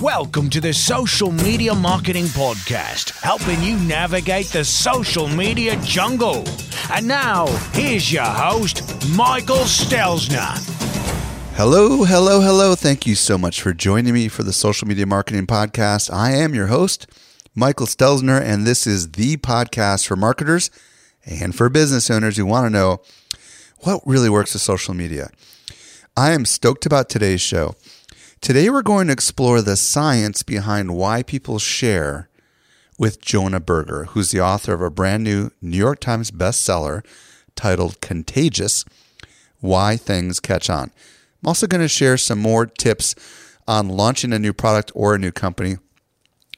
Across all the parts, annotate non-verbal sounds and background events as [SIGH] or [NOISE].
Welcome to the Social Media Marketing Podcast, helping you navigate the social media jungle. And now, here's your host, Michael Stelzner. Hello, hello, hello. Thank you so much for joining me for the Social Media Marketing Podcast. I am your host, Michael Stelzner, and this is the podcast for marketers and for business owners who want to know what really works with social media. I am stoked about today's show. Today, we're going to explore the science behind why people share with Jonah Berger, who's the author of a brand new New York Times bestseller titled Contagious Why Things Catch On. I'm also going to share some more tips on launching a new product or a new company.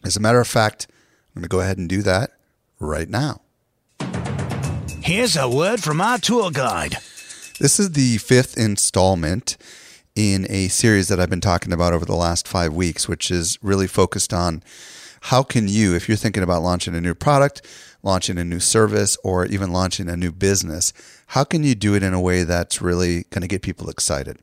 As a matter of fact, I'm going to go ahead and do that right now. Here's a word from our tour guide. This is the fifth installment in a series that I've been talking about over the last five weeks, which is really focused on how can you, if you're thinking about launching a new product, launching a new service, or even launching a new business, how can you do it in a way that's really going to get people excited?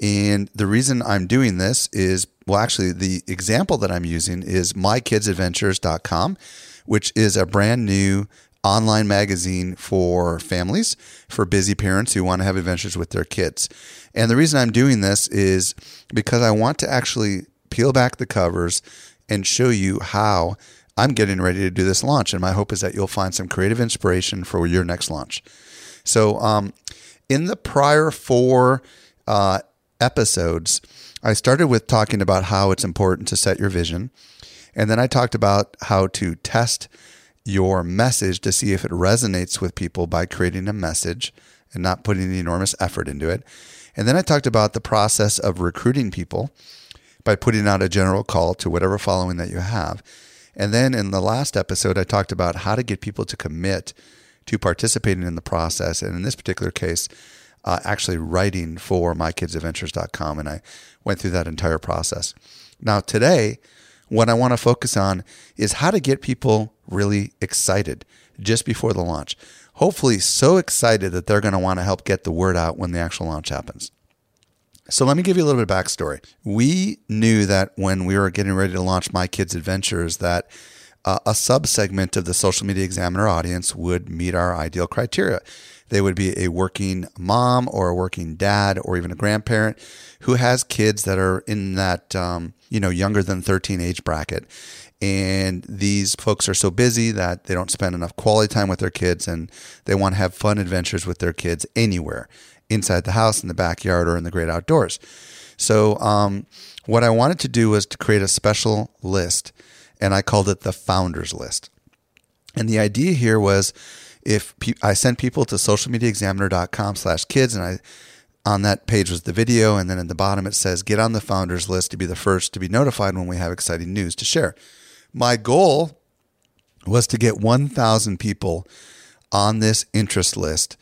And the reason I'm doing this is, well, actually, the example that I'm using is mykidsadventures.com, which is a brand new online magazine for families, for busy parents who want to have adventures with their kids. And the reason I'm doing this is because I want to actually peel back the covers and show you how I'm getting ready to do this launch. And my hope is that you'll find some creative inspiration for your next launch. So, um, in the prior four uh, episodes, I started with talking about how it's important to set your vision. And then I talked about how to test your message to see if it resonates with people by creating a message and not putting the enormous effort into it. And then I talked about the process of recruiting people by putting out a general call to whatever following that you have. And then in the last episode, I talked about how to get people to commit to participating in the process. And in this particular case, uh, actually writing for mykidsadventures.com. And I went through that entire process. Now, today, what I want to focus on is how to get people really excited just before the launch. Hopefully, so excited that they're going to want to help get the word out when the actual launch happens. So, let me give you a little bit of backstory. We knew that when we were getting ready to launch My Kids Adventures, that uh, a subsegment of the social media examiner audience would meet our ideal criteria. They would be a working mom or a working dad or even a grandparent who has kids that are in that um, you know younger than 13 age bracket. And these folks are so busy that they don't spend enough quality time with their kids and they want to have fun adventures with their kids anywhere inside the house in the backyard or in the great outdoors. So um, what i wanted to do was to create a special list and i called it the founders list. And the idea here was if pe- i sent people to socialmediaexaminer.com slash kids and i on that page was the video and then at the bottom it says get on the founders list to be the first to be notified when we have exciting news to share my goal was to get 1,000 people on this interest list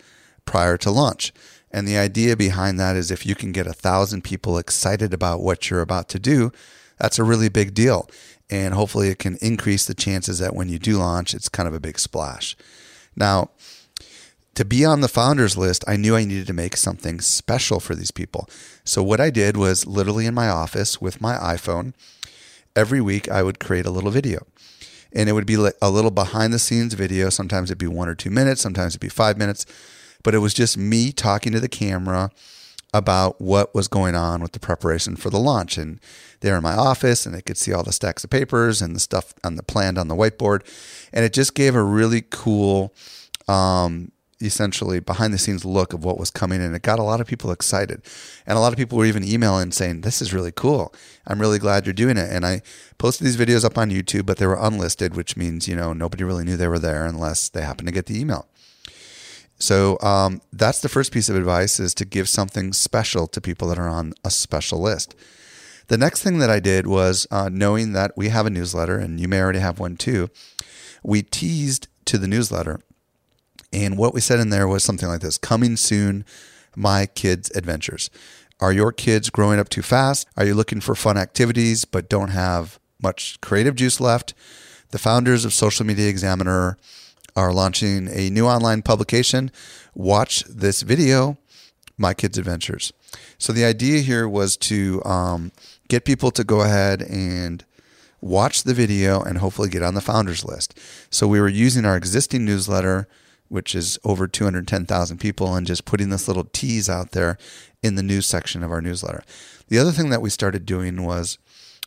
prior to launch. And the idea behind that is if you can get a thousand people excited about what you're about to do, that's a really big deal. And hopefully it can increase the chances that when you do launch, it's kind of a big splash. Now, to be on the founders list, I knew I needed to make something special for these people. So what I did was literally in my office with my iPhone, every week I would create a little video. And it would be like a little behind the scenes video. Sometimes it'd be one or two minutes, sometimes it'd be five minutes. But it was just me talking to the camera about what was going on with the preparation for the launch. And they're in my office and they could see all the stacks of papers and the stuff on the planned on the whiteboard. And it just gave a really cool um, essentially behind the scenes look of what was coming and it got a lot of people excited. And a lot of people were even emailing saying this is really cool. I'm really glad you're doing it. And i posted these videos up on youtube but they were unlisted which means you know nobody really knew they were there unless they happened to get the email so um, that's the first piece of advice is to give something special to people that are on a special list The next thing that I did was uh, knowing that we have a newsletter, and you may already have one too. We teased to the newsletter, and what we said in there was something like this: "Coming soon, my kids' adventures." Are your kids growing up too fast? Are you looking for fun activities but don't have much creative juice left? The founders of Social Media Examiner are launching a new online publication. Watch this video, My Kids Adventures. So the idea here was to um, get people to go ahead and watch the video and hopefully get on the founders list. So we were using our existing newsletter, which is over 210,000 people, and just putting this little tease out there in the news section of our newsletter. The other thing that we started doing was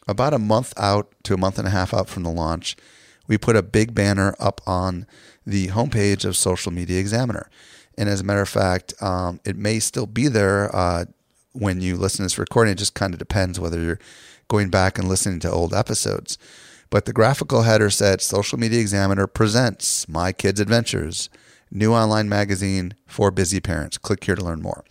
about a month out to a month and a half out from the launch, we put a big banner up on the homepage of Social Media Examiner. And as a matter of fact, um, it may still be there uh, when you listen to this recording. It just kind of depends whether you're going back and listening to old episodes. But the graphical header said Social Media Examiner presents My Kids Adventures, new online magazine for busy parents. Click here to learn more.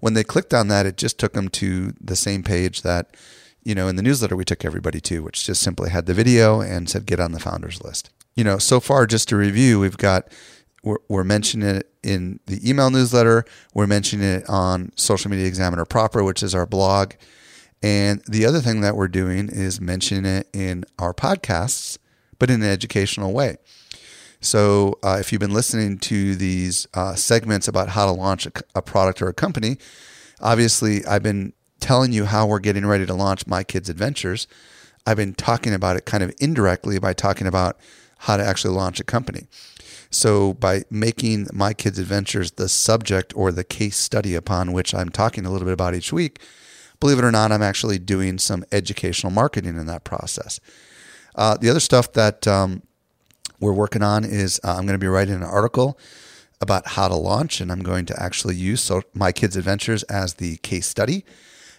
When they clicked on that, it just took them to the same page that, you know, in the newsletter we took everybody to, which just simply had the video and said get on the founders list. You know, so far, just to review, we've got we're, we're mentioning it in the email newsletter. We're mentioning it on Social Media Examiner proper, which is our blog. And the other thing that we're doing is mentioning it in our podcasts, but in an educational way. So uh, if you've been listening to these uh, segments about how to launch a, a, product or a company, obviously I've been telling you how we're getting ready to launch My Kids Adventures. I've been talking about it kind of indirectly by talking about how to actually launch a company. So by making My Kids Adventures the subject or the case study upon which I'm talking a little bit about each week, believe it or not, I'm actually doing some educational marketing in that process. Uh, the other stuff that um, we're working on is uh, I'm going to be writing an article about how to launch, and I'm going to actually use so my kids' adventures as the case study,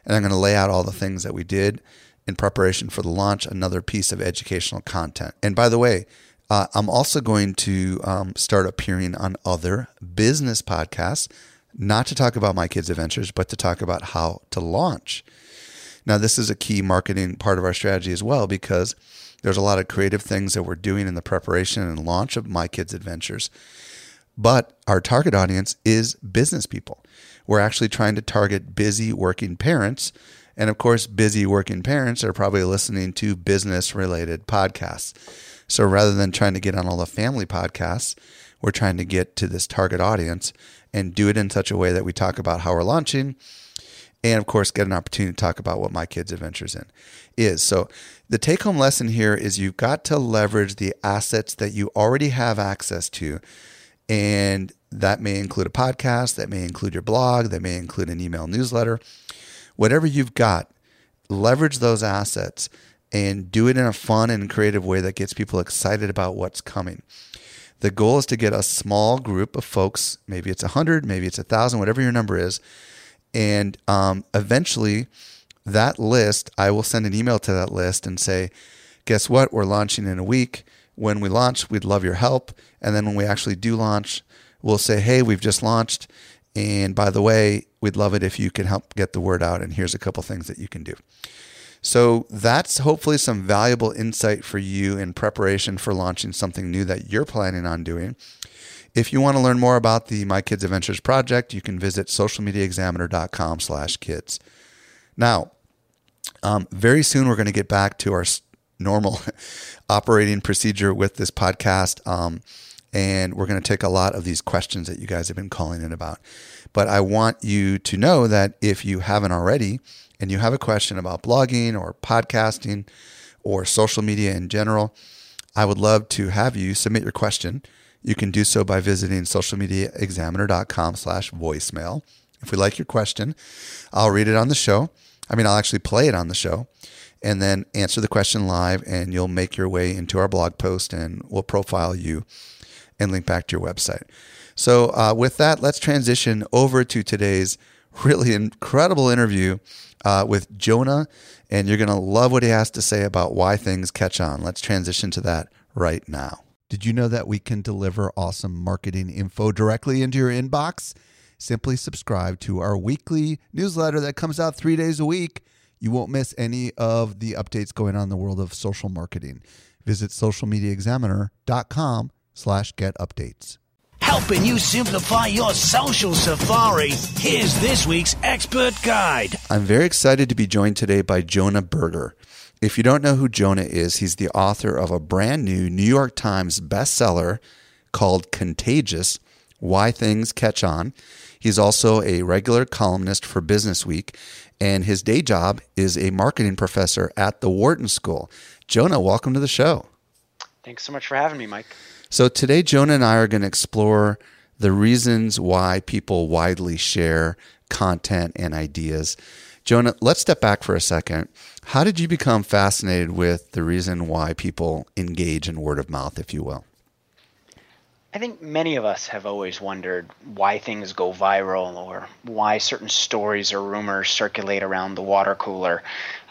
and I'm going to lay out all the things that we did in preparation for the launch. Another piece of educational content. And by the way, uh, I'm also going to um, start appearing on other business podcasts, not to talk about my kids' adventures, but to talk about how to launch. Now, this is a key marketing part of our strategy as well because there's a lot of creative things that we're doing in the preparation and launch of My Kids Adventures. But our target audience is business people. We're actually trying to target busy working parents. And of course, busy working parents are probably listening to business related podcasts. So rather than trying to get on all the family podcasts, we're trying to get to this target audience and do it in such a way that we talk about how we're launching and of course get an opportunity to talk about what my kids adventures in is. So the take home lesson here is you've got to leverage the assets that you already have access to. And that may include a podcast that may include your blog that may include an email newsletter. Whatever you've got leverage those assets and do it in a fun and creative way that gets people excited about what's coming the goal is to get a small group of folks maybe it's 100 maybe it's 1000 whatever your number is and um, eventually, that list, I will send an email to that list and say, guess what? We're launching in a week. When we launch, we'd love your help. And then when we actually do launch, we'll say, hey, we've just launched. And by the way, we'd love it if you could help get the word out. And here's a couple things that you can do. So that's hopefully some valuable insight for you in preparation for launching something new that you're planning on doing. If you want to learn more about the My Kids Adventures project, you can visit socialmediaexaminer.com slash kids. Now, um, very soon we're going to get back to our normal [LAUGHS] operating procedure with this podcast. Um, and we're going to take a lot of these questions that you guys have been calling in about. But I want you to know that if you haven't already and you have a question about blogging or podcasting or social media in general, I would love to have you submit your question you can do so by visiting socialmediaexaminer.com slash voicemail. If we like your question, I'll read it on the show. I mean, I'll actually play it on the show and then answer the question live, and you'll make your way into our blog post and we'll profile you and link back to your website. So, uh, with that, let's transition over to today's really incredible interview uh, with Jonah, and you're going to love what he has to say about why things catch on. Let's transition to that right now. Did you know that we can deliver awesome marketing info directly into your inbox? Simply subscribe to our weekly newsletter that comes out three days a week. You won't miss any of the updates going on in the world of social marketing. Visit socialmediaexaminer.com slash get updates. Helping you simplify your social safari, here's this week's expert guide. I'm very excited to be joined today by Jonah Berger. If you don't know who Jonah is, he's the author of a brand new New York Times bestseller called Contagious Why Things Catch On. He's also a regular columnist for Business Week, and his day job is a marketing professor at the Wharton School. Jonah, welcome to the show. Thanks so much for having me, Mike. So, today, Jonah and I are going to explore the reasons why people widely share content and ideas. Jonah, let's step back for a second. How did you become fascinated with the reason why people engage in word of mouth, if you will? I think many of us have always wondered why things go viral or why certain stories or rumors circulate around the water cooler.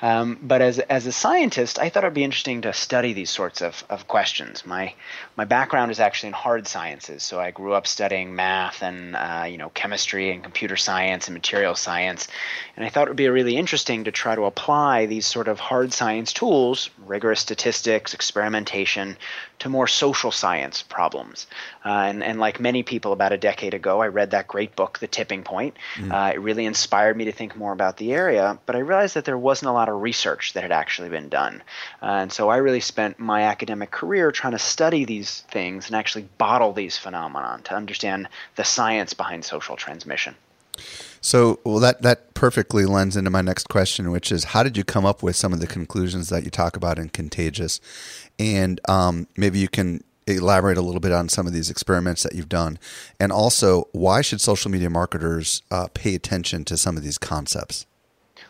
Um, but as, as a scientist, I thought it would be interesting to study these sorts of, of questions. My, my background is actually in hard sciences, so I grew up studying math and uh, you know chemistry and computer science and material science, and I thought it would be really interesting to try to apply these sort of hard science tools, rigorous statistics, experimentation, to more social science problems. Uh, and, and like many people about a decade ago, I read that great book, The Tipping Point. Mm. Uh, it really inspired me to think more about the area, but I realized that there wasn't a lot of research that had actually been done. Uh, and so I really spent my academic career trying to study these things and actually bottle these phenomena to understand the science behind social transmission. So, well, that that perfectly lends into my next question, which is, how did you come up with some of the conclusions that you talk about in Contagious? And um, maybe you can elaborate a little bit on some of these experiments that you've done, and also why should social media marketers uh, pay attention to some of these concepts?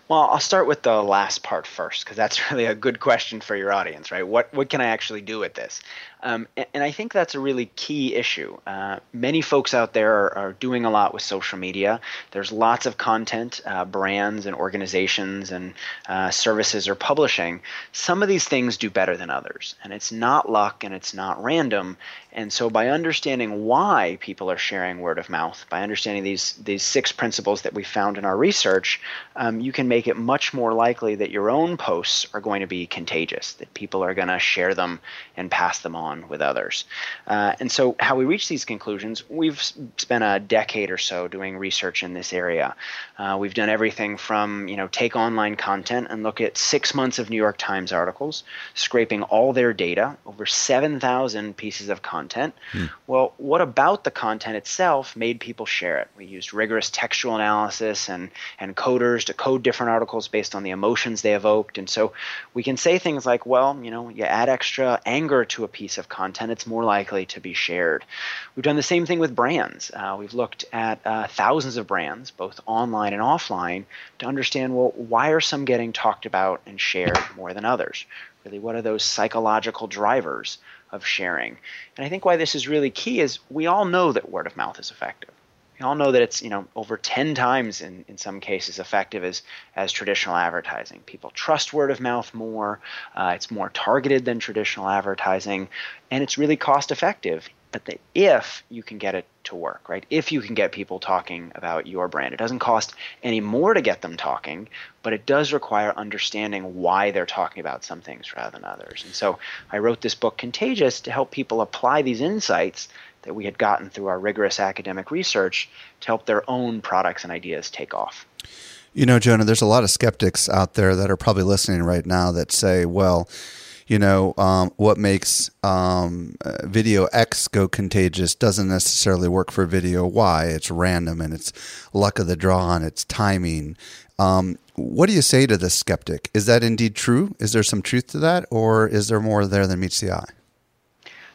Well, I'll start with the last part first because that's [LAUGHS] really a good question for your audience, right? What what can I actually do with this? Um, and, I think that's a really key issue. Uh, many folks out there are, are, doing a lot with social media. There's lots of content, uh, brands and organizations and uh, services are publishing. Some of these things do better than others, and it's not luck and it's not random. And so, by understanding why people are sharing word of mouth, by understanding these these six principles that we found in our research, um, you can make it much more likely that your own posts are going to be contagious, that people are going to share them and pass them on on with others. Uh, and so, how we reach these conclusions, we've spent a decade or so doing research in this area. Uh, we've done everything from, you know, take online content and look at six months of New York Times articles, scraping all their data, over 7,000 pieces of content. Hmm. Well, what about the content itself made people share it? We used rigorous textual analysis and, and coders to code different articles based on the emotions they evoked. And so we can say things like, well, you know, you add extra anger to a piece of of content, it's more likely to be shared. We've done the same thing with brands. Uh, we've looked at uh, thousands of brands, both online and offline, to understand well, why are some getting talked about and shared more than others? Really, what are those psychological drivers of sharing? And I think why this is really key is we all know that word of mouth is effective. All know that it's you know over 10 times in, in some cases effective as as traditional advertising. People trust word of mouth more. Uh, it's more targeted than traditional advertising, and it's really cost effective. But the, if you can get it to work, right? If you can get people talking about your brand, it doesn't cost any more to get them talking, but it does require understanding why they're talking about some things rather than others. And so I wrote this book, Contagious, to help people apply these insights that we had gotten through our rigorous academic research to help their own products and ideas take off. You know, Jonah, there's a lot of skeptics out there that are probably listening right now that say, well, you know, um, what makes um, video X go contagious doesn't necessarily work for video Y. It's random and it's luck of the draw and it's timing. Um, what do you say to the skeptic? Is that indeed true? Is there some truth to that, or is there more there than meets the eye?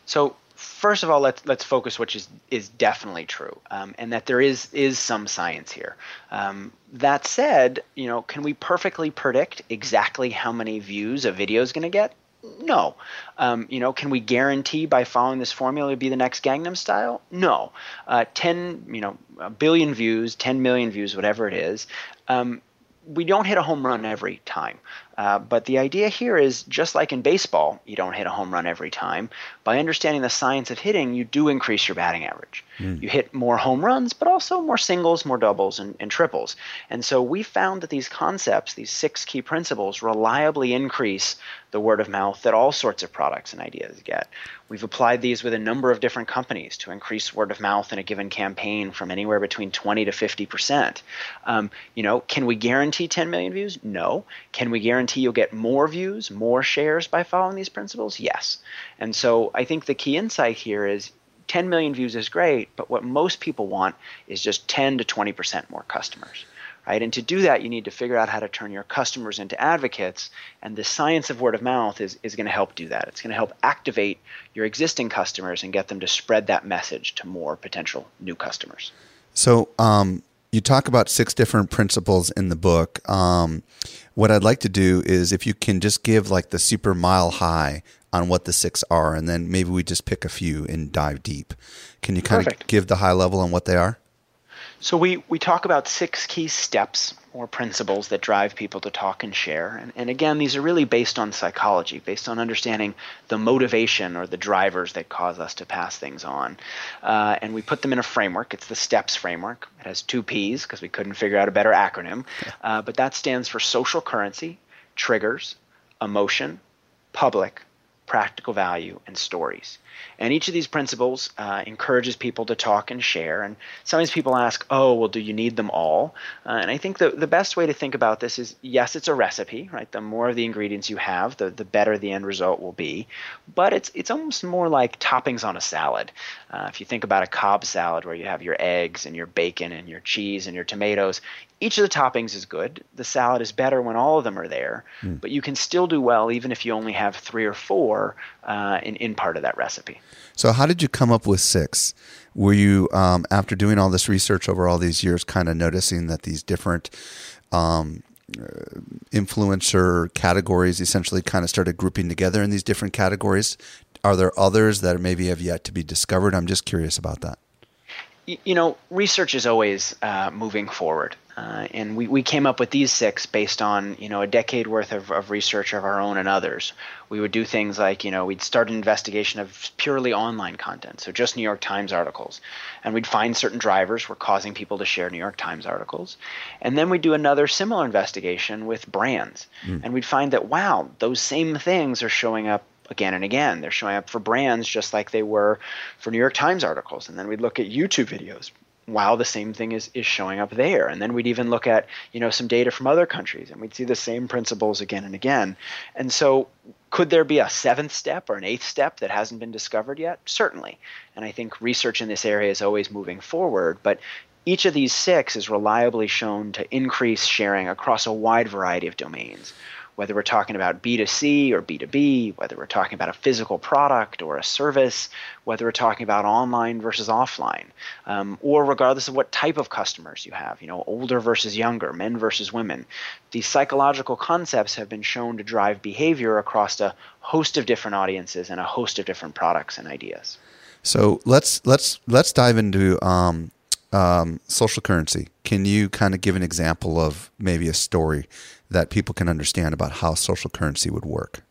So, first of all, let's let's focus, which is is definitely true, um, and that there is is some science here. Um, that said, you know, can we perfectly predict exactly how many views a video is going to get? No. Um, you know, can we guarantee by following this formula to be the next Gangnam Style? No. Uh, 10, you know, a billion views, 10 million views, whatever it is. Um, we don't hit a home run every time. Uh, but the idea here is just like in baseball, you don't hit a home run every time. By understanding the science of hitting, you do increase your batting average. Mm. You hit more home runs, but also more singles, more doubles, and, and triples. And so we found that these concepts, these six key principles, reliably increase the word of mouth that all sorts of products and ideas get. We've applied these with a number of different companies to increase word of mouth in a given campaign from anywhere between 20 to 50 percent. Um, you know, can we guarantee 10 million views? No. Can we guarantee you'll get more views, more shares by following these principles? Yes. And so I think the key insight here is 10 million views is great, but what most people want is just 10 to 20 percent more customers right? And to do that, you need to figure out how to turn your customers into advocates. And the science of word of mouth is, is going to help do that. It's going to help activate your existing customers and get them to spread that message to more potential new customers. So, um, you talk about six different principles in the book. Um, what I'd like to do is if you can just give like the super mile high on what the six are, and then maybe we just pick a few and dive deep. Can you kind Perfect. of give the high level on what they are? So we, we talk about six key steps or principles that drive people to talk and share. And, and again, these are really based on psychology, based on understanding the motivation or the drivers that cause us to pass things on. Uh, and we put them in a framework. It's the STEPPS framework. It has two P's because we couldn't figure out a better acronym. Uh, but that stands for social currency, triggers, emotion, public, practical value, and stories. And each of these principles uh, encourages people to talk and share. And sometimes people ask, oh, well, do you need them all? Uh, and I think the, the best way to think about this is yes, it's a recipe, right? The more of the ingredients you have, the, the better the end result will be. But it's, it's almost more like toppings on a salad. Uh, if you think about a Cobb salad where you have your eggs and your bacon and your cheese and your tomatoes, each of the toppings is good. The salad is better when all of them are there, mm. but you can still do well even if you only have three or four uh, in, in part of that recipe. So, how did you come up with six? Were you, um, after doing all this research over all these years, kind of noticing that these different um, uh, influencer categories essentially kind of started grouping together in these different categories? Are there others that maybe have yet to be discovered? I'm just curious about that you know, research is always uh, moving forward. Uh, and we, we came up with these six based on you know a decade worth of, of research of our own and others. We would do things like you know we'd start an investigation of purely online content, so just New York Times articles, and we'd find certain drivers were causing people to share New York Times articles, and then we'd do another similar investigation with brands, mm. and we'd find that wow those same things are showing up again and again. They're showing up for brands just like they were for New York Times articles. And then we'd look at YouTube videos. Wow, the same thing is, is showing up there. And then we'd even look at, you know, some data from other countries and we'd see the same principles again and again. And so could there be a seventh step or an eighth step that hasn't been discovered yet? Certainly. And I think research in this area is always moving forward. But each of these six is reliably shown to increase sharing across a wide variety of domains whether we're talking about B2C or B2B, whether we're talking about a physical product or a service, whether we're talking about online versus offline, um, or regardless of what type of customers you have, you know, older versus younger, men versus women. These psychological concepts have been shown to drive behavior across a host of different audiences and a host of different products and ideas. So let's let's let's dive into um, um, social currency. Can you kind of give an example of maybe a story that people can understand about how social currency would work?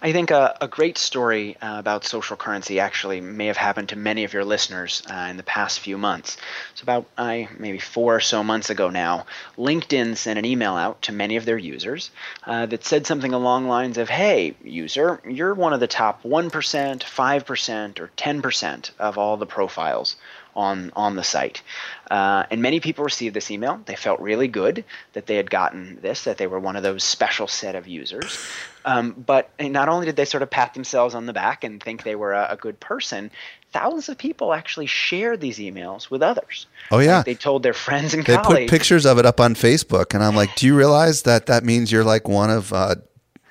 I think a, a great story uh, about social currency actually may have happened to many of your listeners uh, in the past few months. So, about uh, maybe four or so months ago now, LinkedIn sent an email out to many of their users uh, that said something along lines of Hey, user, you're one of the top 1%, 5%, or 10% of all the profiles on on the site. Uh, and many people received this email. They felt really good that they had gotten this, that they were one of those special set of users. Um, but not only did they sort of pat themselves on the back and think they were a, a good person, thousands of people actually shared these emails with others. Oh yeah, like they told their friends and they colleagues. put pictures of it up on Facebook, and I'm like, do you realize that that means you're like one of uh,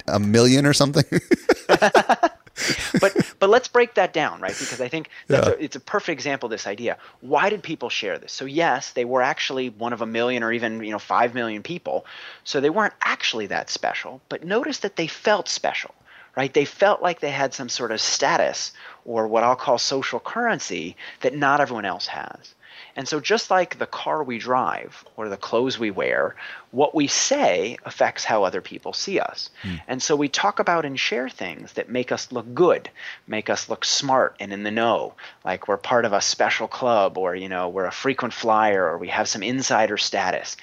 a million or something? [LAUGHS] [LAUGHS] [LAUGHS] but but let's break that down, right? Because I think that's yeah. a, it's a perfect example of this idea. Why did people share this? So yes, they were actually one of a million or even you know five million people, so they weren't actually that special. But notice that they felt special, right? They felt like they had some sort of status or what I'll call social currency that not everyone else has. And so, just like the car we drive or the clothes we wear, what we say affects how other people see us. Mm. And so, we talk about and share things that make us look good, make us look smart and in the know, like we're part of a special club or, you know, we're a frequent flyer or we have some insider status.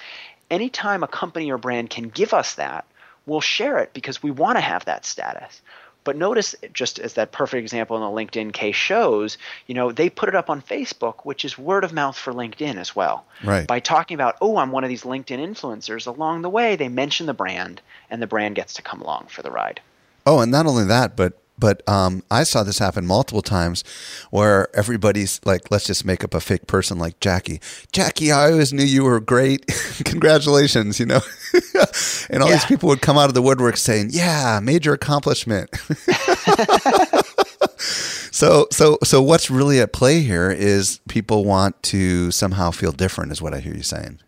Anytime a company or brand can give us that, we'll share it because we want to have that status. But notice, just as that perfect example in the LinkedIn case shows, you know, they put it up on Facebook, which is word of mouth for LinkedIn as well. Right. By talking about, oh, I'm one of these LinkedIn influencers, along the way, they mention the brand, and the brand gets to come along for the ride. Oh, and not only that, but but um, I saw this happen multiple times where everybody's like, let's just make up a fake person like Jackie. Jackie, I always knew you were great. [LAUGHS] Congratulations, you know. [LAUGHS] and all yeah. these people would come out of the woodwork saying, yeah, major accomplishment. [LAUGHS] so so so what's really at play here is people want to somehow feel different is what I hear you saying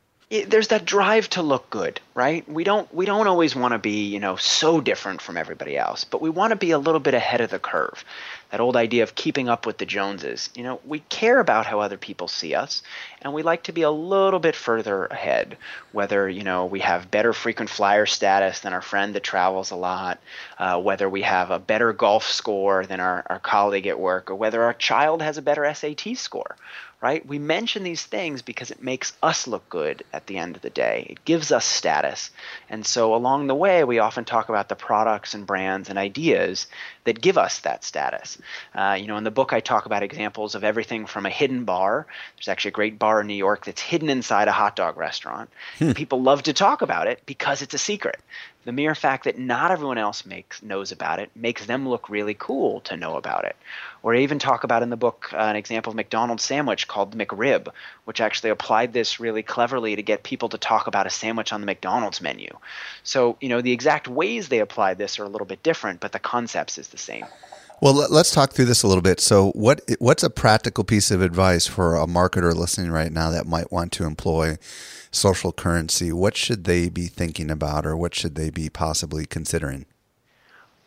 there's that drive to look good, right? We don't we don't always want to be, you know, so different from everybody else, but we want to be a little bit ahead of the curve. That old idea of keeping up with the Joneses. You know, we care about how other people see us, and we like to be a little bit further ahead. Whether you know we have better frequent flyer status than our friend that travels a lot, uh, whether we have a better golf score than our, our colleague at work, or whether our child has a better SAT score right? We mention these things because it makes us look good at the end of the day. It gives us status. And so along the way, we often talk about the products and brands and ideas that give us that status. Uh, you know, in the book, I talk about examples of everything from a hidden bar. There's actually a great bar in New York that's hidden inside a hot dog restaurant. Hmm. People love to talk about it because it's a secret the mere fact that not everyone else makes knows about it makes them look really cool to know about it. Or I even talk about in the book uh, an example of McDonald's sandwich called the McRib, which actually applied this really cleverly to get people to talk about a sandwich on the McDonald's menu. So, you know, the exact ways they applied this are a little bit different, but the concepts is the same. Well, let's talk through this a little bit. So, what what's a practical piece of advice for a marketer listening right now that might want to employ social currency, what should they be thinking about or what should they be possibly considering?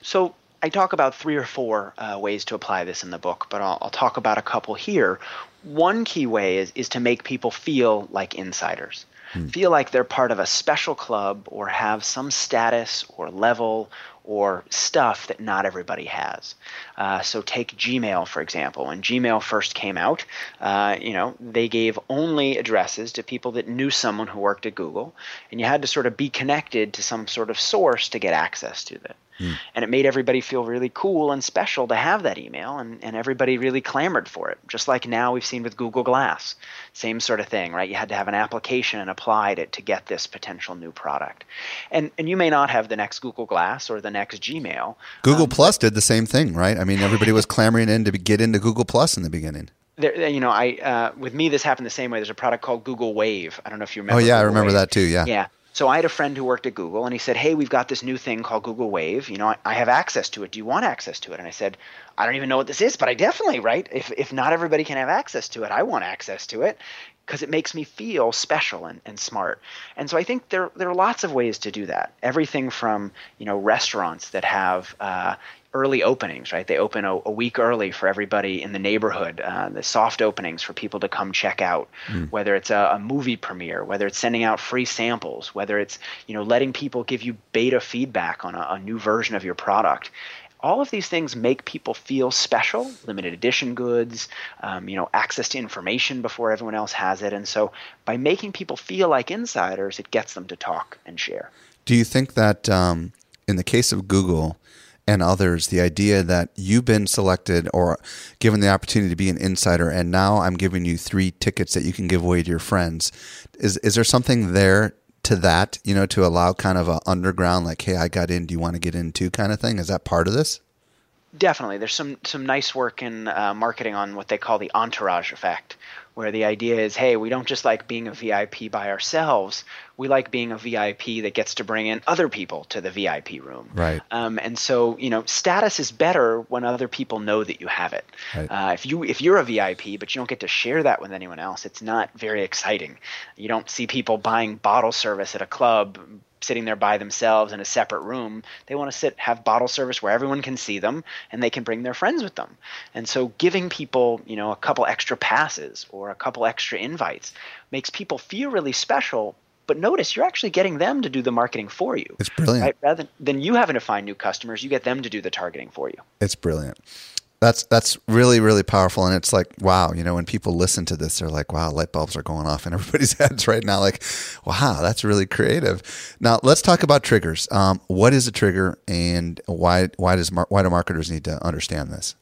So, I talk about three or four uh, ways to apply this in the book, but I'll, I'll, talk about a couple here. One key way is, is to make people feel like insiders, hmm. feel like they're part of a special club or have some status or level or stuff that not everybody has. Uh, so take Gmail for example. When Gmail first came out, uh, you know they gave only addresses to people that knew someone who worked at Google, and you had to sort of be connected to some sort of source to get access to that. Mm. And it made everybody feel really cool and special to have that email, and, and everybody really clamored for it. Just like now we've seen with Google Glass. Same sort of thing, right? You had to have an application and apply it to get this potential new product. And, and you may not have the next Google Glass or the next Gmail. Google um, Plus did the same thing, right? I mean, everybody was [LAUGHS] clamoring in to get into Google Plus in the beginning. There, you know, I uh, with me this happened the same way. There's a product called Google Wave. I don't know if you remember. Oh yeah, Google I remember Wave. that too. Yeah. Yeah. So I had a friend who worked at Google, and he said, "Hey, we've got this new thing called Google Wave. You know, I, I, have access to it. Do you want access to it?" And I said, "I don't even know what this is, but I definitely, right? If if not everybody can have access to it, I want access to it because it makes me feel special and, and smart. And so I think there there are lots of ways to do that. Everything from you know restaurants that have uh, early openings, right? They open a, a, week early for everybody in the neighborhood, uh, the soft openings for people to come check out, mm. whether it's a, a, movie premiere, whether it's sending out free samples, whether it's, you know, letting people give you beta feedback on a, a new version of your product. All of these things make people feel special, limited edition goods, um, you know, access to information before everyone else has it. And so by making people feel like insiders, it gets them to talk and share. Do you think that um, in the case of Google, and others the idea that you've been selected or given the opportunity to be an insider and now I'm giving you three tickets that you can give away to your friends. Is is there something there to that you know to allow kind of a underground like hey I got in. Do you want to get in too? kind of thing? Is that part of this? Definitely. There's some some nice work in uh, marketing on what they call the entourage effect where the idea is, hey, we don't just like being a VIP by ourselves. We like being a VIP that gets to bring in other people to the VIP room. Right. Um, and so, you know, status is better when other people know that you have it. Right. Uh, if you if you're a VIP but you don't get to share that with anyone else, it's not very exciting. You don't see people buying bottle service at a club sitting there by themselves in a separate room. They want to sit, have bottle service where everyone can see them and they can bring their friends with them. And so giving people, you know, a couple extra passes or a couple extra invites makes people feel really special. But notice you're actually getting them to do the marketing for you. It's brilliant. Right? Rather than, than you having to find new customers, you get them to do the targeting for you. It's brilliant. That's that's really really powerful, and it's like wow, you know, when people listen to this, they're like, wow, light bulbs are going off in [LAUGHS] everybody's heads right now. Like, wow, that's really creative. Now let's talk about triggers. Um, what is a trigger, and why why does why do marketers need to understand this?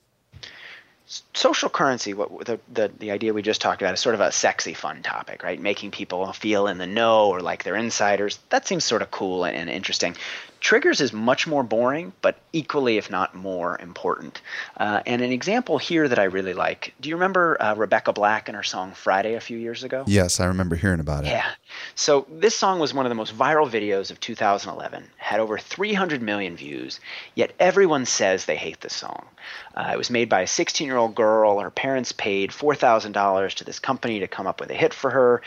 social currency what the, the the idea we just talked about is sort of a sexy fun topic right making people feel in the know or like they're insiders that seems sort of cool and, and interesting Triggers is much more boring, but equally, if not more, important. Uh, and an example here that I really like do you remember uh, Rebecca Black and her song Friday a few years ago? Yes, I remember hearing about it. Yeah. So this song was one of the most viral videos of 2011, had over 300 million views, yet everyone says they hate this song. Uh, it was made by a 16 year old girl. Her parents paid $4,000 to this company to come up with a hit for her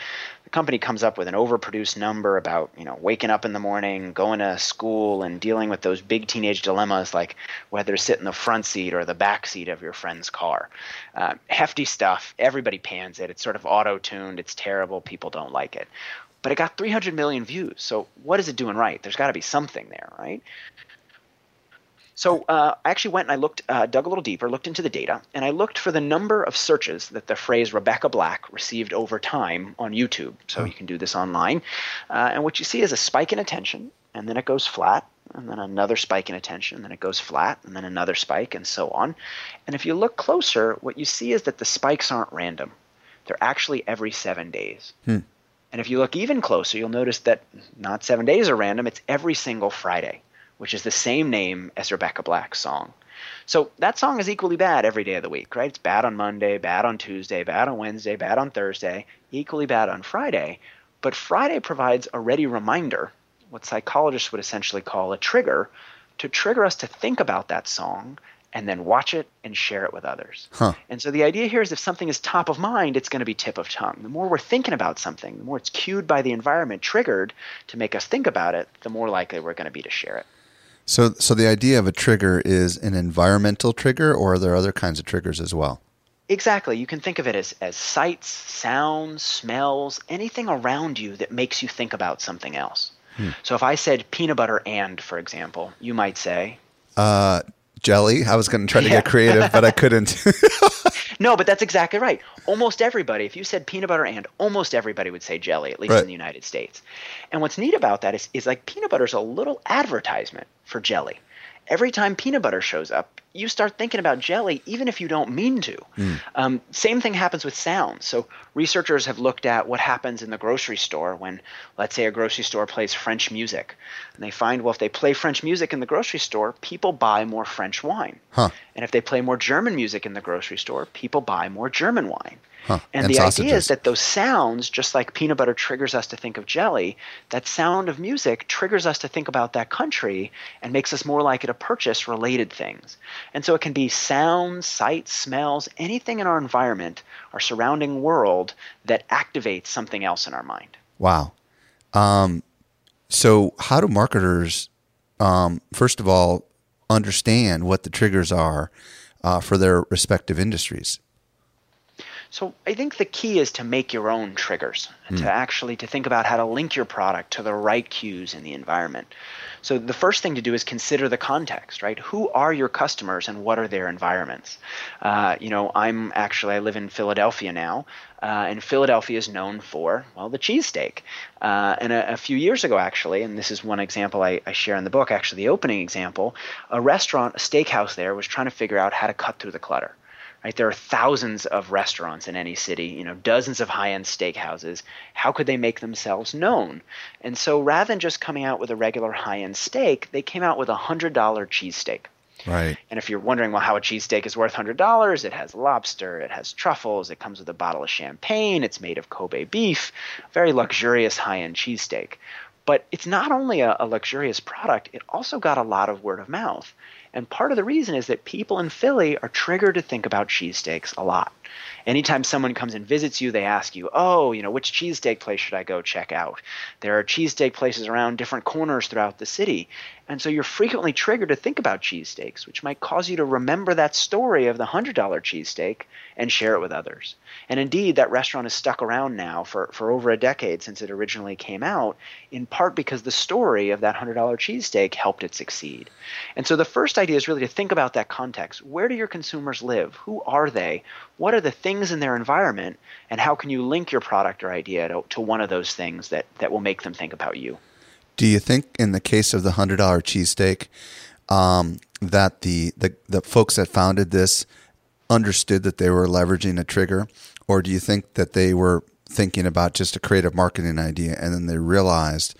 the company comes up with an overproduced number about you know waking up in the morning, going to school, and dealing with those big teenage dilemmas like whether to sit in the front seat or the back seat of your friend's car. Uh, hefty stuff. Everybody pans it. It's sort of auto-tuned. It's terrible. People don't like it. But it got 300 million views. So what is it doing right? There's got to be something there, right? So uh, I actually went and I looked, uh, dug a little deeper, looked into the data, and I looked for the number of searches that the phrase Rebecca Black received over time on YouTube. So you can do this online. Uh, and what you see is a spike in attention, and then it goes flat, and then another spike in attention, and then it goes flat, and then another spike, and so on. And if you look closer, what you see is that the spikes aren't random, they're actually every seven days. Hmm. And if you look even closer, you'll notice that not seven days are random, it's every single Friday which is the same name as Rebecca Black's song. So that song is equally bad every day of the week, right? It's bad on Monday, bad on Tuesday, bad on Wednesday, bad on Thursday, equally bad on Friday. But Friday provides a ready reminder, what psychologists would essentially call a trigger, to trigger us to think about that song and then watch it and share it with others. Huh. And so the idea here is if something is top of mind, it's going to be tip of tongue. The more we're thinking about something, the more it's cued by the environment, triggered to make us think about it, the more likely we're going to be to share it. So, so the idea of a trigger is an environmental trigger, or are there other kinds of triggers as well? Exactly. You can think of it as, as sights, sounds, smells, anything around you that makes you think about something else. Hmm. So if I said peanut butter and, for example, you might say, uh, jelly. I was going to try to yeah. get creative, but I couldn't. [LAUGHS] no, but that's exactly right. Almost everybody, if you said peanut butter and, almost everybody would say jelly, at least right. in the United States. And what's neat about that is, is like peanut butter is a little advertisement for jelly. Every time peanut butter shows up, you start thinking about jelly, even if you don't mean to. Mm. Um, same thing happens with sound. So researchers have looked at what happens in the grocery store when, let's say, a grocery store plays French music, and they find well, if they play French music in the grocery store, people buy more French wine. Huh. And if they play more German music in the grocery store, people buy more German wine. Huh. And, and, the sausages. idea is that those sounds, just like peanut butter triggers us to think of jelly, that sound of music triggers us to think about that country and makes us more likely to purchase related things. And so it can be sounds, sights, smells, anything in our environment, our surrounding world that activates something else in our mind. Wow. Um, so, how do marketers, um, first of all, understand what the triggers are uh, for their respective industries? So I think the key is to make your own triggers, mm. to actually to think about how to link your product to the right cues in the environment. So the first thing to do is consider the context, right? Who are your customers and what are their environments? Uh, you know, I'm actually I live in Philadelphia now, uh, and Philadelphia is known for well the cheesesteak. Uh, and a, a, few years ago, actually, and this is one example I, I share in the book. Actually, the opening example, a restaurant, a steakhouse there was trying to figure out how to cut through the clutter right there are thousands of restaurants in any city you know dozens of high-end steakhouses how could they make themselves known and so rather than just coming out with a regular high-end steak they came out with a hundred dollar cheesesteak Right. And if you're wondering, well, how a cheesesteak is worth hundred dollars, it has lobster, it has truffles, it comes with a bottle of champagne, it's made of Kobe beef, very luxurious high-end cheesesteak. But it's not only a, a luxurious product; it also got a lot of word of mouth. And part of the reason is that people in Philly are triggered to think about cheesesteaks a lot. Anytime someone comes and visits you, they ask you, "Oh, you know, which cheesesteak place should I go check out?" There are cheesesteak places around different corners throughout the city, and so you're frequently triggered to think about cheesesteaks, which might cause you to remember that story of the $100 cheesesteak and share it with others. And indeed, that restaurant has stuck around now for, for over a decade since it originally came out, in part because the story of that $100 cheesesteak helped it succeed. And so the first idea is really to think about that context. Where do your consumers live? Who are they? What are the things in their environment? And how can you link your product or idea to, to one of those things that, that will make them think about you? Do you think, in the case of the hundred dollar cheesesteak, um, that the, the the folks that founded this understood that they were leveraging a trigger, or do you think that they were thinking about just a creative marketing idea and then they realized,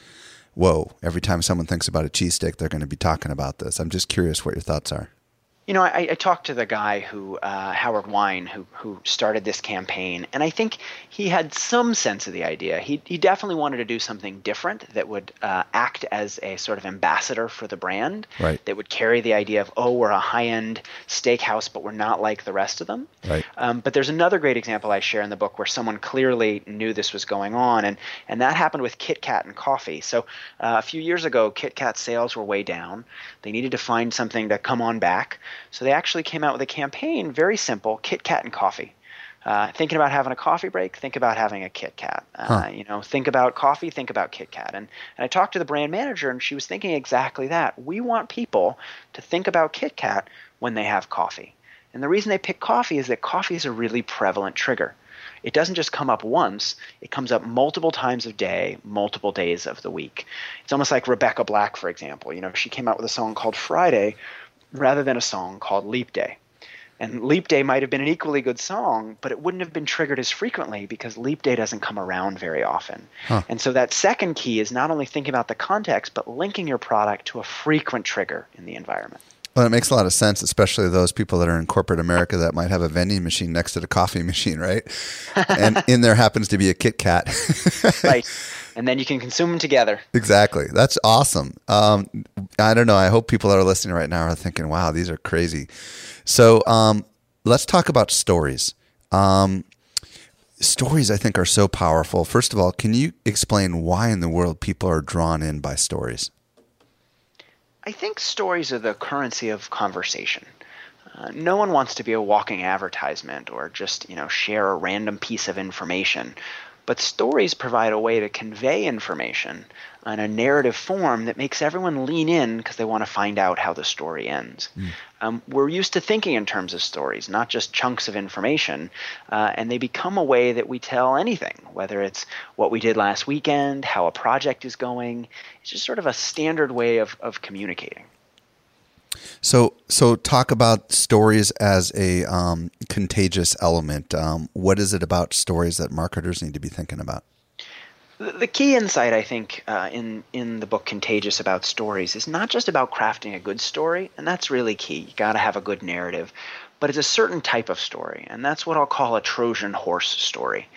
whoa, every time someone thinks about a cheesesteak, they're going to be talking about this? I'm just curious what your thoughts are. You know, I, I talked to the guy who, uh, Howard Wein, who, who started this campaign, and I think he had some sense of the idea. He, he definitely wanted to do something different that would uh, act as a sort of ambassador for the brand, right. that would carry the idea of, oh, we're a high end steakhouse, but we're not like the rest of them. Right. Um, but there's another great example I share in the book where someone clearly knew this was going on, and, and that happened with Kit Kat and coffee. So uh, a few years ago, Kit Kat sales were way down. They needed to find something to come on back. So they actually came out with a campaign, very simple, Kit Kat and coffee. Uh, thinking about having a coffee break, think about having a Kit Kat. Uh, huh. You know, think about coffee, think about Kit Kat. And, and I talked to the brand manager, and she was thinking exactly that. We want people to think about Kit Kat when they have coffee. And the reason they pick coffee is that coffee is a really prevalent trigger. It doesn't just come up once, it comes up multiple times a day, multiple days of the week. It's almost like Rebecca Black, for example. You know, she came out with a song called Friday, rather than a song called Leap Day. And Leap Day might have been an equally good song, but it wouldn't have been triggered as frequently because Leap Day doesn't come around very often. Huh. And so that second key is not only thinking about the context, but linking your product to a frequent trigger in the environment. Well, it makes a lot of sense, especially those people that are in corporate America that might have a vending machine next to the coffee machine, right? [LAUGHS] and in there happens to be a Kit Kat. right [LAUGHS] and then you can consume them together. Exactly. That's awesome. Um, I don't know. I hope people that are listening right now are thinking, "Wow, these are crazy." So um, let's talk about stories. Um, stories, I think, are so powerful. First of all, can you explain why in the world people are drawn in by stories? I think stories are the currency of conversation. Uh, no one wants to be a walking advertisement or just you know share a random piece of information but stories provide a way to convey information in a narrative form that makes everyone lean in because they want to find out how the story ends. Mm. Um, we're used to thinking in terms of stories, not just chunks of information, uh, and they become a way that we tell anything, whether it's what we did last weekend, how a project is going. It's just sort of a standard way of, of communicating. So, so talk about stories as a um, contagious element. Um, what is it about stories that marketers need to be thinking about? The key insight, I think, uh, in in the book "Contagious" about stories is not just about crafting a good story, and that's really key. You got to have a good narrative, but it's a certain type of story, and that's what I'll call a Trojan horse story.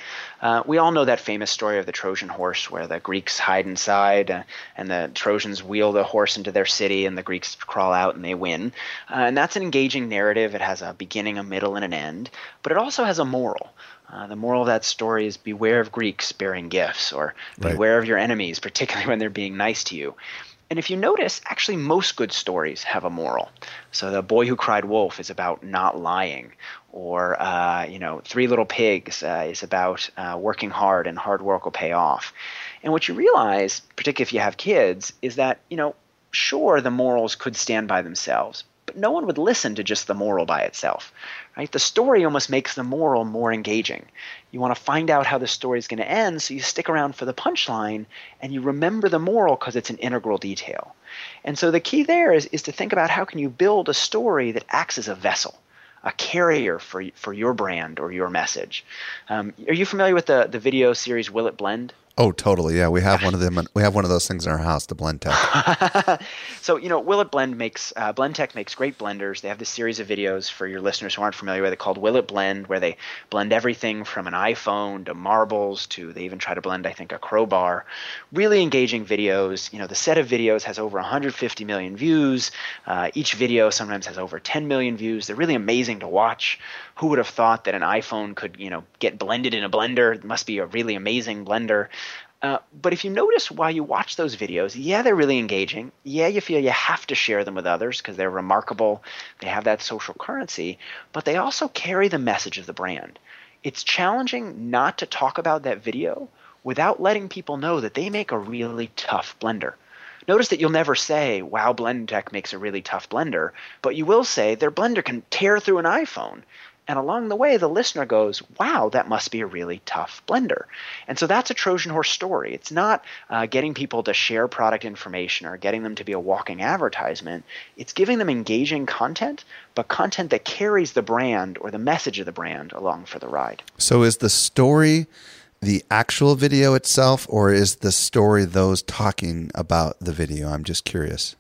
Uh, we all know that famous story of the Trojan horse, where the Greeks hide inside uh, and the Trojans wheel the horse into their city, and the Greeks crawl out and they win. Uh, and that's an engaging narrative. It has a beginning, a middle, and an end, but it also has a moral. Uh, the moral of that story is beware of Greeks bearing gifts, or beware right. of your enemies, particularly [LAUGHS] when they're being nice to you. And if you notice, actually, most good stories have a moral. So, The Boy Who Cried Wolf is about not lying, or, uh, you know, Three Little Pigs uh, is about uh, working hard and hard work will pay off. And what you realize, particularly if you have kids, is that, you know, sure, the morals could stand by themselves, but no one would listen to just the moral by itself. Right? The story almost makes the moral more engaging. You want to find out how the story is going to end, so you stick around for the punchline and you remember the moral because it's an integral detail. And so the key there is, is to think about how can you build a story that acts as a vessel a carrier for for your brand or your message. Um, are you familiar with the the video series Will It Blend? Oh, totally. Yeah, we have one of them. We have one of those things in our house, the BlendTec. [LAUGHS] so you know, Will It Blend makes uh, BlendTec makes great blenders. They have this series of videos for your listeners who aren't familiar with it called Will It Blend, where they blend everything from an iPhone to marbles to they even try to blend, I think, a crowbar. Really engaging videos. You know, the set of videos has over 150 million views. Uh, each video sometimes has over 10 million views. They're really amazing to watch. Who would have thought that an iPhone could, you know, get blended in a blender? It must be a really amazing blender. Uh, but if you notice while you watch those videos, yeah, they're really engaging. Yeah, you feel you have to share them with others because they're remarkable. They have that social currency, but they also carry the message of the brand. It's challenging not to talk about that video without letting people know that they make a really tough blender. Notice that you'll never say, wow, BlendTec makes a really tough blender, but you will say their blender can tear through an iPhone. And along the way, the listener goes, wow, that must be a really tough blender. And so that's a Trojan horse story. It's not uh, getting people to share product information or getting them to be a walking advertisement. It's giving them engaging content, but content that carries the brand or the message of the brand along for the ride. So is the story the actual video itself, or is the story those talking about the video? I'm just curious.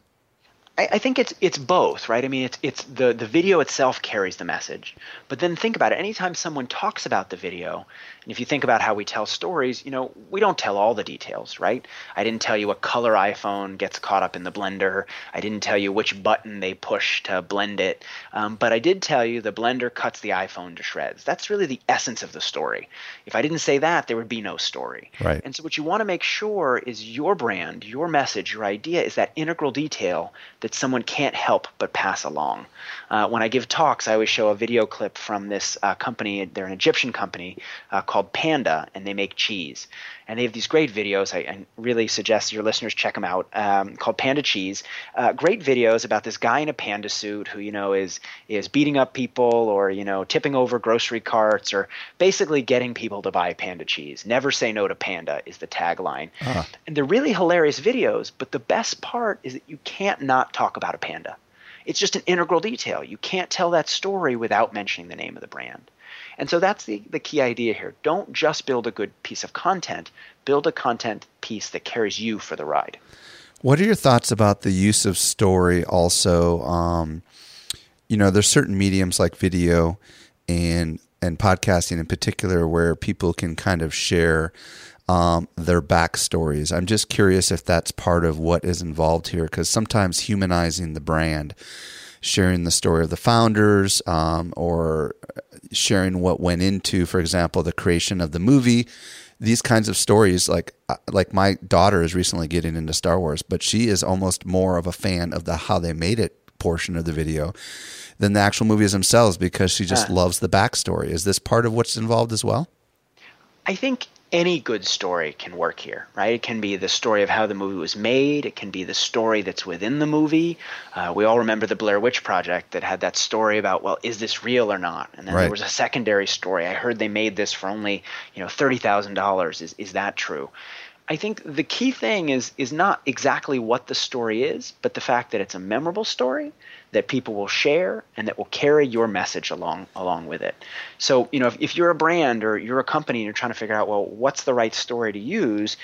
I, I, think it's it's both, right? I mean, it's it's the the video itself carries the message, but then think about it. Anytime someone talks about the video, and if you think about how we tell stories, you know, we don't tell all the details, right? I didn't tell you a color iPhone gets caught up in the blender. I didn't tell you which button they push to blend it. Um, but I did tell you the blender cuts the iPhone to shreds. That's really the essence of the story. If I didn't say that, there would be no story. Right. And so what you want to make sure is your brand, your message, your idea is that integral detail that someone can't help but pass along. Uh, when I give talks, I always show a video clip from this uh, company. They're an Egyptian company uh, called Panda, and they make cheese. And they have these great videos. I, I really suggest your listeners check them out. Um, called Panda Cheese. Uh, great videos about this guy in a panda suit who you know is is beating up people or you know tipping over grocery carts or basically getting people to buy panda cheese. Never say no to panda is the tagline. Uh-huh. And they're really hilarious videos. But the best part is that you can't not talk about a panda. It's just an integral detail. You can't tell that story without mentioning the name of the brand. And so that's the, the key idea here. Don't just build a good piece of content, build a content piece that carries you for the ride. What are your thoughts about the use of story also? Um, you know, there's certain mediums like video and and podcasting in particular where people can kind of share um, their backstories. I'm just curious if that's part of what is involved here because sometimes humanizing the brand, sharing the story of the founders, um, or sharing what went into, for example, the creation of the movie. These kinds of stories, like uh, like my daughter is recently getting into Star Wars, but she is almost more of a fan of the how they made it portion of the video than the actual movies themselves because she just loves the backstory. Is this part of what's involved as well? I think any good story can work here, right? It can be the story of how the movie was made. It can be the story that's within the movie. Uh, we all remember the Blair Witch Project that had that story about, well, is this real or not? And then right. there was a secondary story. I heard they made this for only, you know, thirty thousand dollars. Is is that true? I think the key thing is is not exactly what the story is, but the fact that it's a memorable story that people will share and that will carry your message along along with it. So, you know, if, if you're a brand or you're a company and you're trying to figure out, well, what's the right story to use,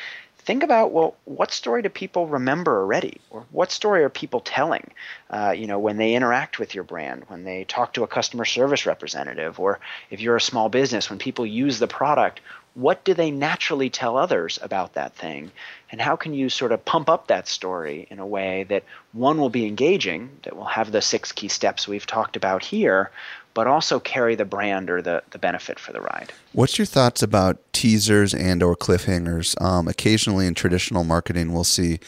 think about well what story do people remember already or what story are people telling uh, you know when they interact with your brand when they talk to a customer service representative or if you're a small business when people use the product what do they naturally tell others about that thing? And how can you sort of pump up that story in a way that one will be engaging, that will have the six key steps we've talked about here, but also carry the brand or the, the benefit for the ride. What's your thoughts about teasers and or cliffhangers? Um, occasionally in traditional marketing, we'll see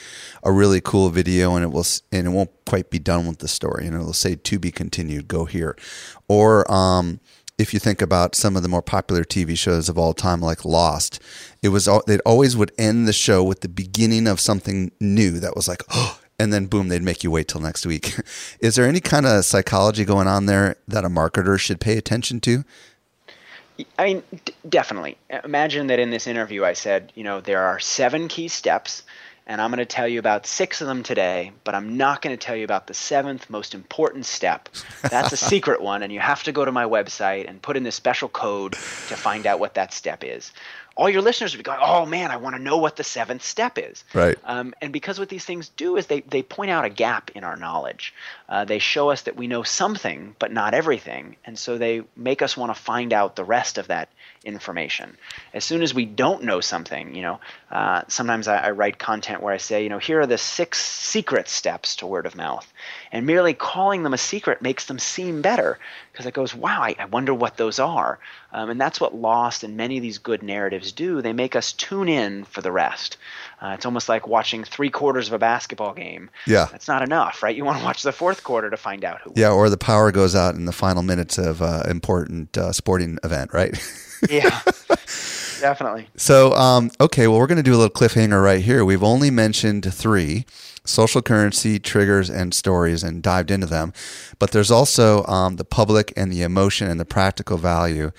a really cool video and it will and it won't quite be done with the story, and it'll say to be continued. Go here, or um, if you think about some of the more popular TV shows of all time, like Lost, it was they always would end the show with the beginning of something new that was like, oh, and then boom, they'd make you wait till next week. [LAUGHS] Is there any kind of psychology going on there that a marketer should pay attention to? I mean, d- definitely. Imagine that in this interview, I said, you know, there are seven key steps and I'm going to tell you about six of them today, but I'm not going to tell you about the seventh most important step. That's a [LAUGHS] secret one, and you have to go to my website and put in this special code to find out what that step is. All your listeners would be going, "Oh man, I want to know what the seventh step is." Right. Um, and because what these things do is they they point out a gap in our knowledge. Uh, they show us that we know something, but not everything, and so they make us want to find out the rest of that information. As soon as we don't know something, you know, uh, sometimes I, I, write content where I say, you know, here are the six secret steps to word of mouth. And merely calling them a secret makes them seem better because it goes, wow, I, I wonder what those are. Um, and that's what Lost and many of these good narratives do. They make us tune in for the rest. Uh, it's almost like watching three quarters of a basketball game. Yeah. That's not enough, right? You want to watch the fourth quarter to find out who. Yeah, or the power goes out in the final minutes of an uh, important uh, sporting event, right? [LAUGHS] yeah, definitely. So, um, okay, well, we're going to do a little cliffhanger right here. We've only mentioned three social currency, triggers, and stories and dived into them. But there's also um, the public and the emotion and the practical value.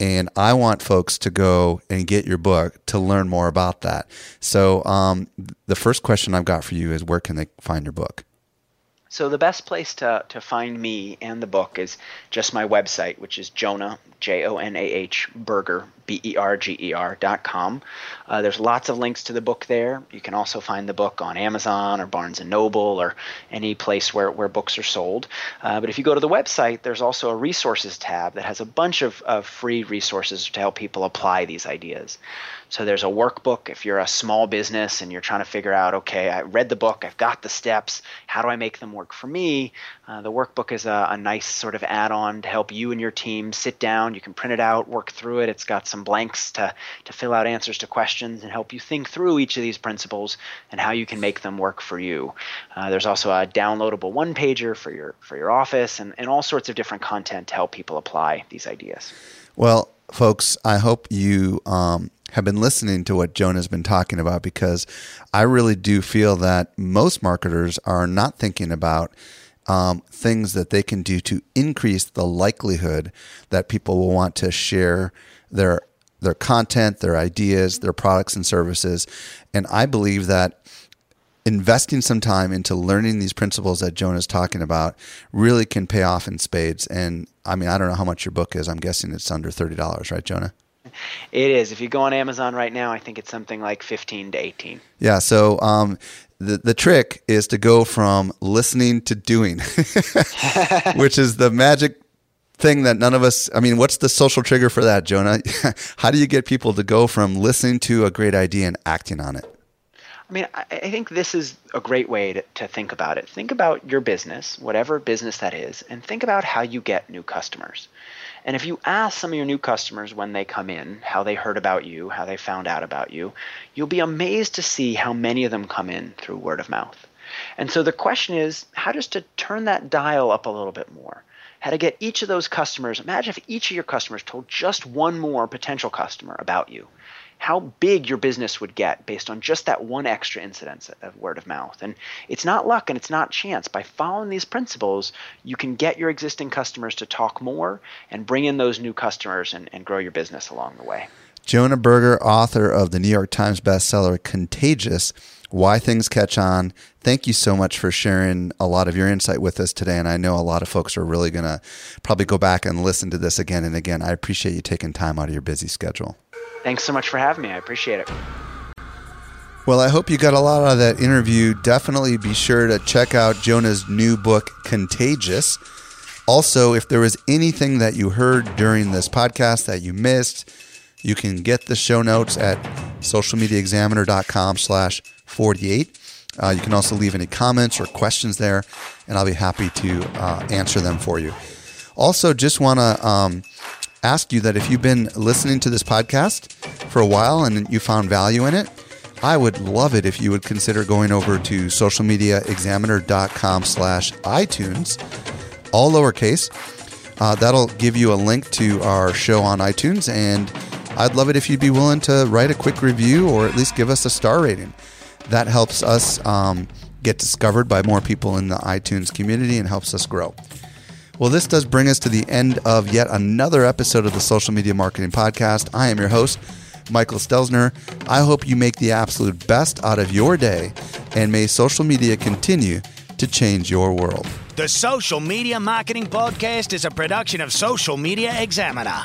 And I want folks to go and get your book to learn more about that. So, um, the first question I've got for you is where can they find your book? So the best place to, to find me and the book is just my website, which is Jonah, J O N A H, Berger, B E R G E R dot com. Uh, there's lots of links to the book there. You can also find the book on Amazon or Barnes and Noble or any place where, where books are sold. Uh, but if you go to the website, there's also a resources tab that has a bunch of, of free resources to help people apply these ideas. So there's a workbook if you're a small business and you're trying to figure out, okay, I read the book, I've got the steps, how do I make them work for me? Uh, the workbook is a, a, nice sort of add on to help you and your team sit down. You can print it out, work through it. It's got some blanks to, to fill out answers to questions and help you think through each of these principles and how you can make them work for you. Uh, there's also a downloadable one pager for your, for your office and, and all sorts of different content to help people apply these ideas. Well, folks, I hope you um, have been listening to what Jonah's been talking about because I really do feel that most marketers are not thinking about um, things that they can do to increase the likelihood that people will want to share their their content, their ideas, their products and services. And I believe that investing some time into learning these principles that Jonah's talking about really can pay off in spades. And I mean, I don't know how much your book is. I'm guessing it's under $30, right, Jonah? It is. If you go on Amazon right now, I think it's something like 15 to 18. Yeah. So um, the the trick is to go from listening to doing, [LAUGHS] which is the magic thing that none of us. I mean, what's the social trigger for that, Jonah? [LAUGHS] How do you get people to go from listening to a great idea and acting on it? I mean, I, think this is a great way to, to think about it. Think about your business, whatever business that is, and think about how you get new customers. And if you ask some of your new customers when they come in how they heard about you, how they found out about you, you'll be amazed to see how many of them come in through word of mouth. And so the question is how just to turn that dial up a little bit more. How to get each of those customers, imagine if each of your customers told just one more potential customer about you how big your business would get based on just that one extra incidence of word of mouth. And it's not luck and it's not chance. By following these principles, you can get your existing customers to talk more and bring in those new customers and, and grow your business along the way. Jonah Berger, author of the New York Times bestseller Contagious Why Things Catch On. Thank you so much for sharing a lot of your insight with us today. And I know a lot of folks are really going to probably go back and listen to this again and again. I appreciate you taking time out of your busy schedule. Thanks so much for having me. I appreciate it. Well, I hope you got a lot out of that interview. Definitely be sure to check out Jonah's new book, Contagious. Also, if there was anything that you heard during this podcast that you missed, you can get the show notes at socialmediaexaminer.com slash 48. Uh, you can also leave any comments or questions there, and I'll be happy to uh, answer them for you. Also, just want to um, ask you that if you've been listening to this podcast for a while and you found value in it, I would love it if you would consider going over to socialmediaexaminer.com slash iTunes, all lowercase. Uh, that'll give you a link to our show on iTunes, and I'd love it if you'd be willing to write a quick review or at least give us a star rating. That helps us um, get discovered by more people in the iTunes community and helps us grow. Well, this does bring us to the end of yet another episode of the Social Media Marketing Podcast. I am your host, Michael Stelzner. I hope you make the absolute best out of your day, and may social media continue to change your world. The Social Media Marketing Podcast is a production of Social Media Examiner.